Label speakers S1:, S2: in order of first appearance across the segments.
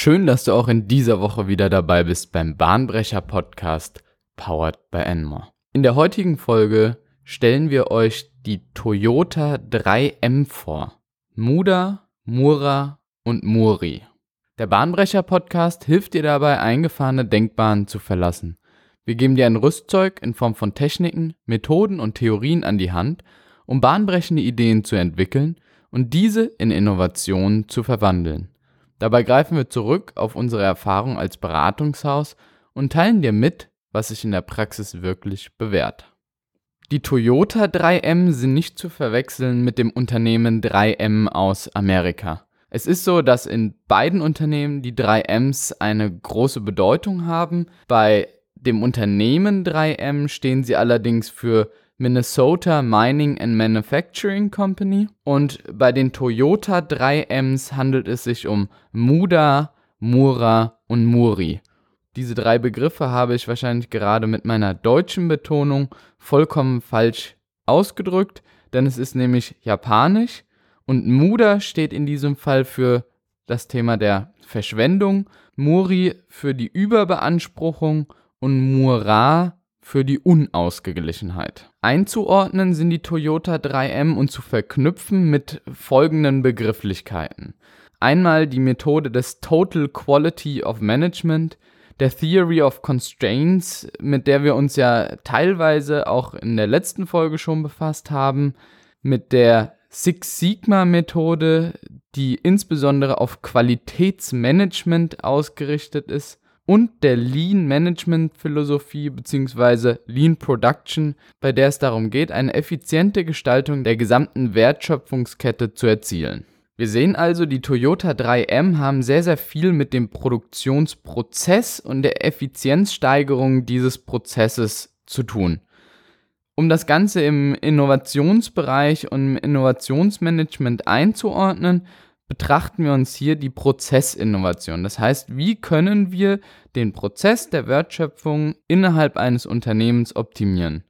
S1: Schön, dass du auch in dieser Woche wieder dabei bist beim Bahnbrecher Podcast Powered by Enmore. In der heutigen Folge stellen wir euch die Toyota 3M vor. Muda, Mura und Muri. Der Bahnbrecher Podcast hilft dir dabei, eingefahrene Denkbahnen zu verlassen. Wir geben dir ein Rüstzeug in Form von Techniken, Methoden und Theorien an die Hand, um bahnbrechende Ideen zu entwickeln und diese in Innovationen zu verwandeln. Dabei greifen wir zurück auf unsere Erfahrung als Beratungshaus und teilen dir mit, was sich in der Praxis wirklich bewährt. Die Toyota 3M sind nicht zu verwechseln mit dem Unternehmen 3M aus Amerika. Es ist so, dass in beiden Unternehmen die 3Ms eine große Bedeutung haben. Bei dem Unternehmen 3M stehen sie allerdings für Minnesota Mining and Manufacturing Company und bei den Toyota 3Ms handelt es sich um Muda, Mura und Muri. Diese drei Begriffe habe ich wahrscheinlich gerade mit meiner deutschen Betonung vollkommen falsch ausgedrückt, denn es ist nämlich japanisch und Muda steht in diesem Fall für das Thema der Verschwendung, Muri für die Überbeanspruchung und Mura für die Unausgeglichenheit. Einzuordnen sind die Toyota 3M und zu verknüpfen mit folgenden Begrifflichkeiten. Einmal die Methode des Total Quality of Management, der Theory of Constraints, mit der wir uns ja teilweise auch in der letzten Folge schon befasst haben, mit der Six Sigma Methode, die insbesondere auf Qualitätsmanagement ausgerichtet ist und der Lean Management Philosophie bzw. Lean Production, bei der es darum geht, eine effiziente Gestaltung der gesamten Wertschöpfungskette zu erzielen. Wir sehen also, die Toyota 3M haben sehr, sehr viel mit dem Produktionsprozess und der Effizienzsteigerung dieses Prozesses zu tun. Um das Ganze im Innovationsbereich und im Innovationsmanagement einzuordnen, betrachten wir uns hier die Prozessinnovation. Das heißt, wie können wir den Prozess der Wertschöpfung innerhalb eines Unternehmens optimieren?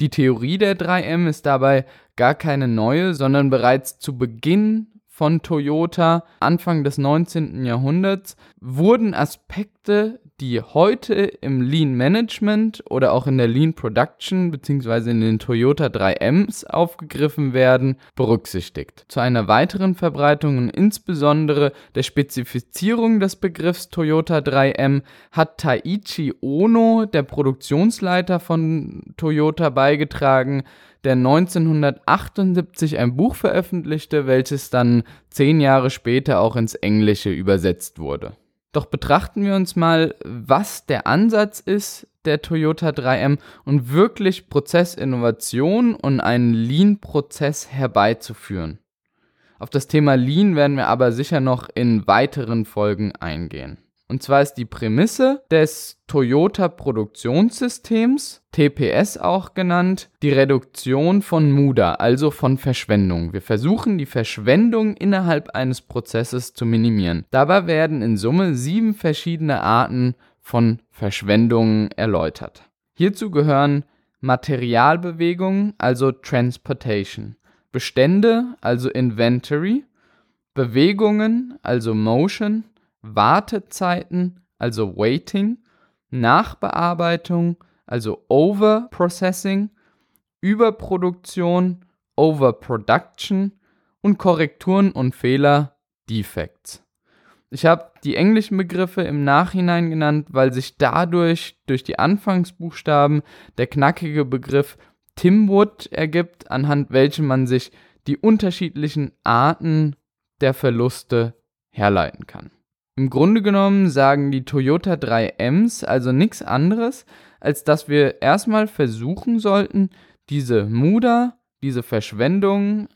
S1: Die Theorie der 3M ist dabei gar keine neue, sondern bereits zu Beginn von Toyota Anfang des 19. Jahrhunderts wurden Aspekte die heute im Lean Management oder auch in der Lean Production bzw. in den Toyota 3Ms aufgegriffen werden, berücksichtigt. Zu einer weiteren Verbreitung und insbesondere der Spezifizierung des Begriffs Toyota 3M hat Taiichi Ono, der Produktionsleiter von Toyota, beigetragen, der 1978 ein Buch veröffentlichte, welches dann zehn Jahre später auch ins Englische übersetzt wurde. Doch betrachten wir uns mal, was der Ansatz ist der Toyota 3M und wirklich Prozessinnovation und einen Lean-Prozess herbeizuführen. Auf das Thema Lean werden wir aber sicher noch in weiteren Folgen eingehen. Und zwar ist die Prämisse des Toyota Produktionssystems, TPS auch genannt, die Reduktion von Muda, also von Verschwendung. Wir versuchen die Verschwendung innerhalb eines Prozesses zu minimieren. Dabei werden in Summe sieben verschiedene Arten von Verschwendungen erläutert. Hierzu gehören Materialbewegungen, also Transportation, Bestände, also Inventory, Bewegungen, also Motion, Wartezeiten, also Waiting, Nachbearbeitung, also Overprocessing, Überproduktion, Overproduction und Korrekturen und Fehler, Defects. Ich habe die englischen Begriffe im Nachhinein genannt, weil sich dadurch durch die Anfangsbuchstaben der knackige Begriff Timwood ergibt, anhand welchem man sich die unterschiedlichen Arten der Verluste herleiten kann. Im Grunde genommen sagen die Toyota 3Ms also nichts anderes, als dass wir erstmal versuchen sollten, diese Muda, diese Verschwendung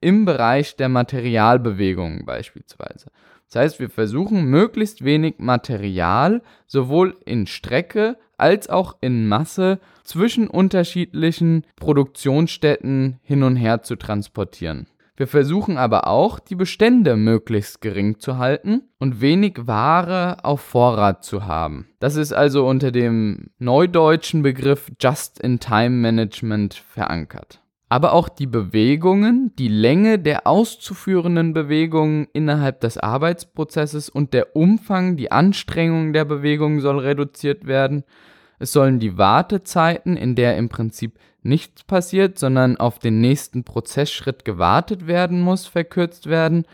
S1: im Bereich der Materialbewegungen beispielsweise. Das heißt, wir versuchen möglichst wenig Material sowohl in Strecke als auch in Masse zwischen unterschiedlichen Produktionsstätten hin und her zu transportieren. Wir versuchen aber auch, die Bestände möglichst gering zu halten und wenig Ware auf Vorrat zu haben. Das ist also unter dem neudeutschen Begriff Just-in-Time-Management verankert. aber auch die Bewegungen, die Länge der auszuführenden Bewegungen innerhalb des Arbeitsprozesses und der Umfang, die Anstrengung der Bewegung soll reduziert werden. Es sollen die Wartezeiten, in der im Prinzip nichts passiert, sondern auf den nächsten Prozessschritt gewartet werden muss, verkürzt werden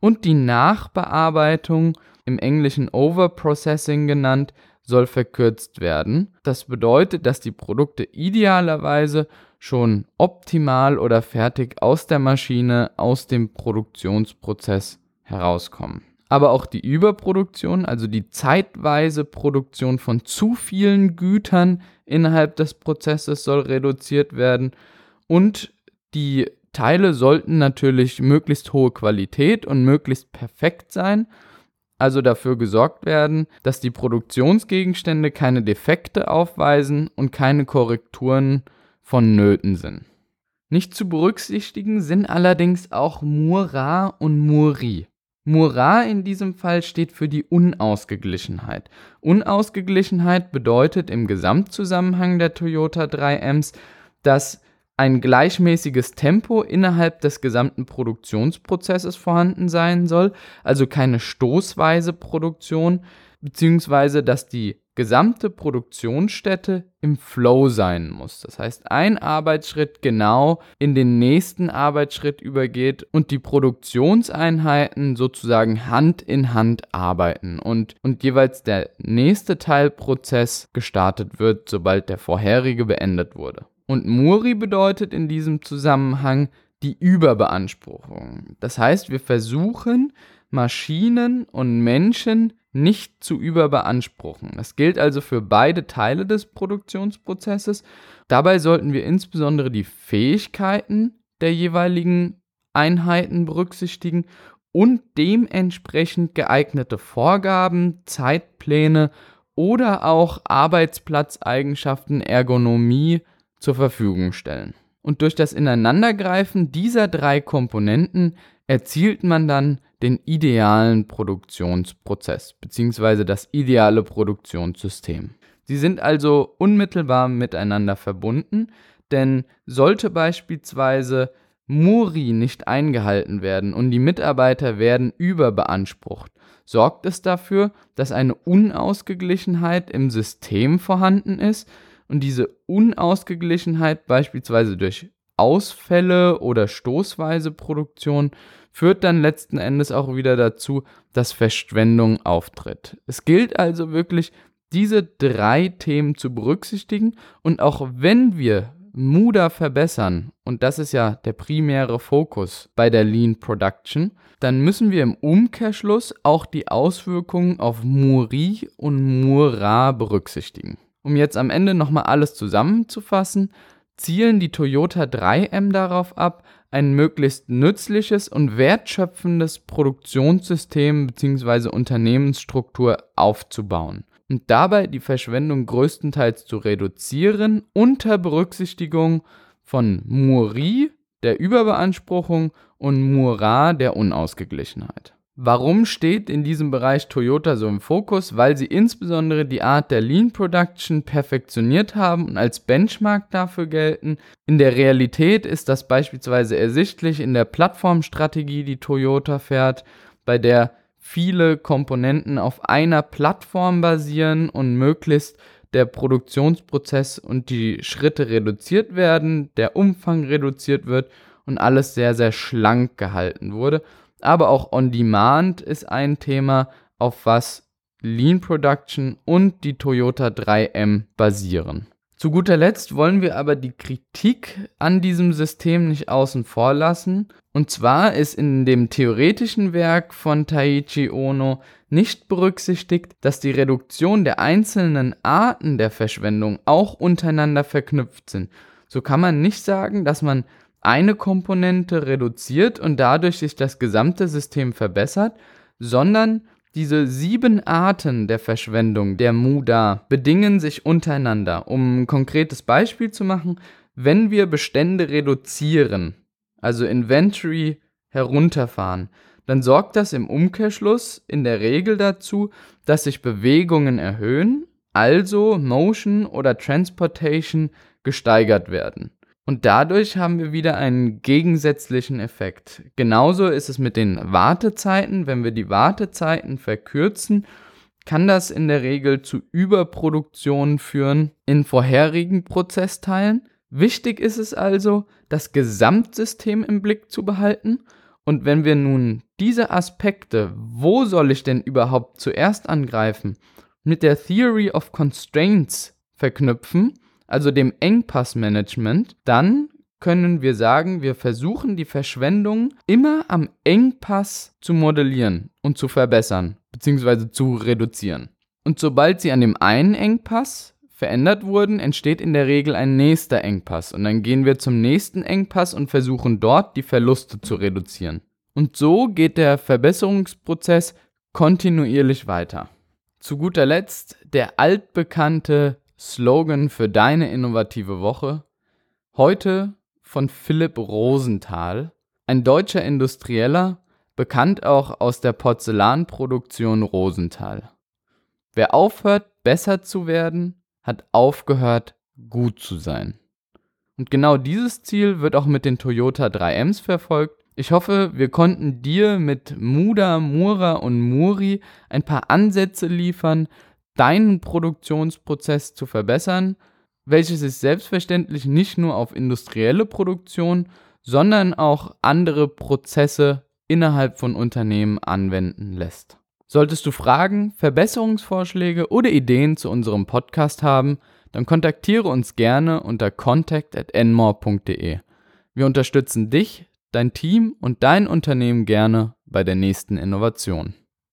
S1: und die Nachbearbeitung, im Englischen Overprocessing genannt, soll verkürzt werden. Das bedeutet, dass die Produkte idealerweise schon optimal oder fertig aus der Maschine, aus dem Produktionsprozess herauskommen. Aber auch die Überproduktion, also die zeitweise Produktion von zu vielen Gütern innerhalb des Prozesses soll reduziert werden und die Teile sollten natürlich möglichst hohe Qualität und möglichst perfekt sein, also dafür gesorgt werden, dass die Produktionsgegenstände keine Defekte aufweisen und keine Korrekturen vonnöten sind. Nicht zu berücksichtigen sind allerdings auch Mura und Muri. Mura in diesem Fall steht für die Unausgeglichenheit. Unausgeglichenheit bedeutet im Gesamtzusammenhang der Toyota 3Ms, dass ein gleichmäßiges Tempo innerhalb des gesamten Produktionsprozesses vorhanden sein soll, also keine stoßweise Produktion, beziehungsweise dass die gesamte Produktionsstätte im Flow sein muss. Das heißt, ein Arbeitsschritt genau in den nächsten Arbeitsschritt übergeht und die Produktionseinheiten sozusagen Hand in Hand arbeiten und, und jeweils der nächste Teilprozess gestartet wird, sobald der vorherige beendet wurde. Und Muri bedeutet in diesem Zusammenhang die Überbeanspruchung. Das heißt, wir versuchen, Maschinen und Menschen nicht zu überbeanspruchen. Das gilt also für beide Teile des Produktionsprozesses. Dabei sollten wir insbesondere die Fähigkeiten der jeweiligen Einheiten berücksichtigen und dementsprechend geeignete Vorgaben, Zeitpläne oder auch Arbeitsplatzeigenschaften, Ergonomie zur Verfügung stellen. Und durch das Ineinandergreifen dieser drei Komponenten erzielt man dann den idealen Produktionsprozess bzw. das ideale Produktionssystem. Sie sind also unmittelbar miteinander verbunden, denn sollte beispielsweise Muri nicht eingehalten werden und die Mitarbeiter werden überbeansprucht, sorgt es dafür, dass eine Unausgeglichenheit im System vorhanden ist, und diese Unausgeglichenheit beispielsweise durch Ausfälle oder stoßweise Produktion führt dann letzten Endes auch wieder dazu, dass Verschwendung auftritt. Es gilt also wirklich, diese drei Themen zu berücksichtigen und auch wenn wir Muda verbessern, und das ist ja der primäre Fokus bei der Lean Production, dann müssen wir im Umkehrschluss auch die Auswirkungen auf Muri und Mura berücksichtigen. Um jetzt am Ende nochmal alles zusammenzufassen, zielen die Toyota 3M darauf ab, ein möglichst nützliches und wertschöpfendes Produktionssystem bzw. Unternehmensstruktur aufzubauen und dabei die Verschwendung größtenteils zu reduzieren unter Berücksichtigung von Muri, der Überbeanspruchung, und Mura, der Unausgeglichenheit. Warum steht in diesem Bereich Toyota so im Fokus? Weil sie insbesondere die Art der Lean Production perfektioniert haben und als Benchmark dafür gelten. In der Realität ist das beispielsweise ersichtlich in der Plattformstrategie, die Toyota fährt, bei der viele Komponenten auf einer Plattform basieren und möglichst der Produktionsprozess und die Schritte reduziert werden, der Umfang reduziert wird und alles sehr, sehr schlank gehalten wurde aber auch On Demand ist ein Thema, auf was Lean Production und die Toyota 3M basieren. Zu guter Letzt wollen wir aber die Kritik an diesem System nicht außen vor lassen. Und zwar ist in dem theoretischen Werk von Taiichi Ono nicht berücksichtigt, dass die Reduktion der einzelnen Arten der Verschwendung auch untereinander verknüpft sind. So kann man nicht sagen, dass man eine Komponente reduziert und dadurch sich das gesamte System verbessert, sondern diese sieben Arten der Verschwendung der Muda bedingen sich untereinander. Um ein konkretes Beispiel zu machen, wenn wir Bestände reduzieren, also Inventory herunterfahren, dann sorgt das im Umkehrschluss in der Regel dazu, dass sich Bewegungen erhöhen, also Motion oder Transportation gesteigert werden. Und dadurch haben wir wieder einen gegensätzlichen Effekt. Genauso ist es mit den Wartezeiten. Wenn wir die Wartezeiten verkürzen, kann das in der Regel zu Überproduktion führen in vorherigen Prozessteilen. Wichtig ist es also, das Gesamtsystem im Blick zu behalten. Und wenn wir nun diese Aspekte, wo soll ich denn überhaupt zuerst angreifen, mit der Theory of Constraints verknüpfen, also dem Engpassmanagement, dann können wir sagen, wir versuchen die Verschwendung immer am Engpass zu modellieren und zu verbessern bzw. zu reduzieren. Und sobald sie an dem einen Engpass verändert wurden, entsteht in der Regel ein nächster Engpass und dann gehen wir zum nächsten Engpass und versuchen dort die Verluste zu reduzieren. Und so geht der Verbesserungsprozess kontinuierlich weiter. Zu guter Letzt der altbekannte Slogan für deine innovative Woche. Heute von Philipp Rosenthal, ein deutscher Industrieller, bekannt auch aus der Porzellanproduktion Rosenthal. Wer aufhört, besser zu werden, hat aufgehört, gut zu sein. Und genau dieses Ziel wird auch mit den Toyota 3Ms verfolgt. Ich hoffe, wir konnten dir mit Muda, Mura und Muri ein paar Ansätze liefern, deinen Produktionsprozess zu verbessern, welches sich selbstverständlich nicht nur auf industrielle Produktion, sondern auch andere Prozesse innerhalb von Unternehmen anwenden lässt. Solltest du Fragen, Verbesserungsvorschläge oder Ideen zu unserem Podcast haben, dann kontaktiere uns gerne unter contact@enmore.de. Wir unterstützen dich, dein Team und dein Unternehmen gerne bei der nächsten Innovation.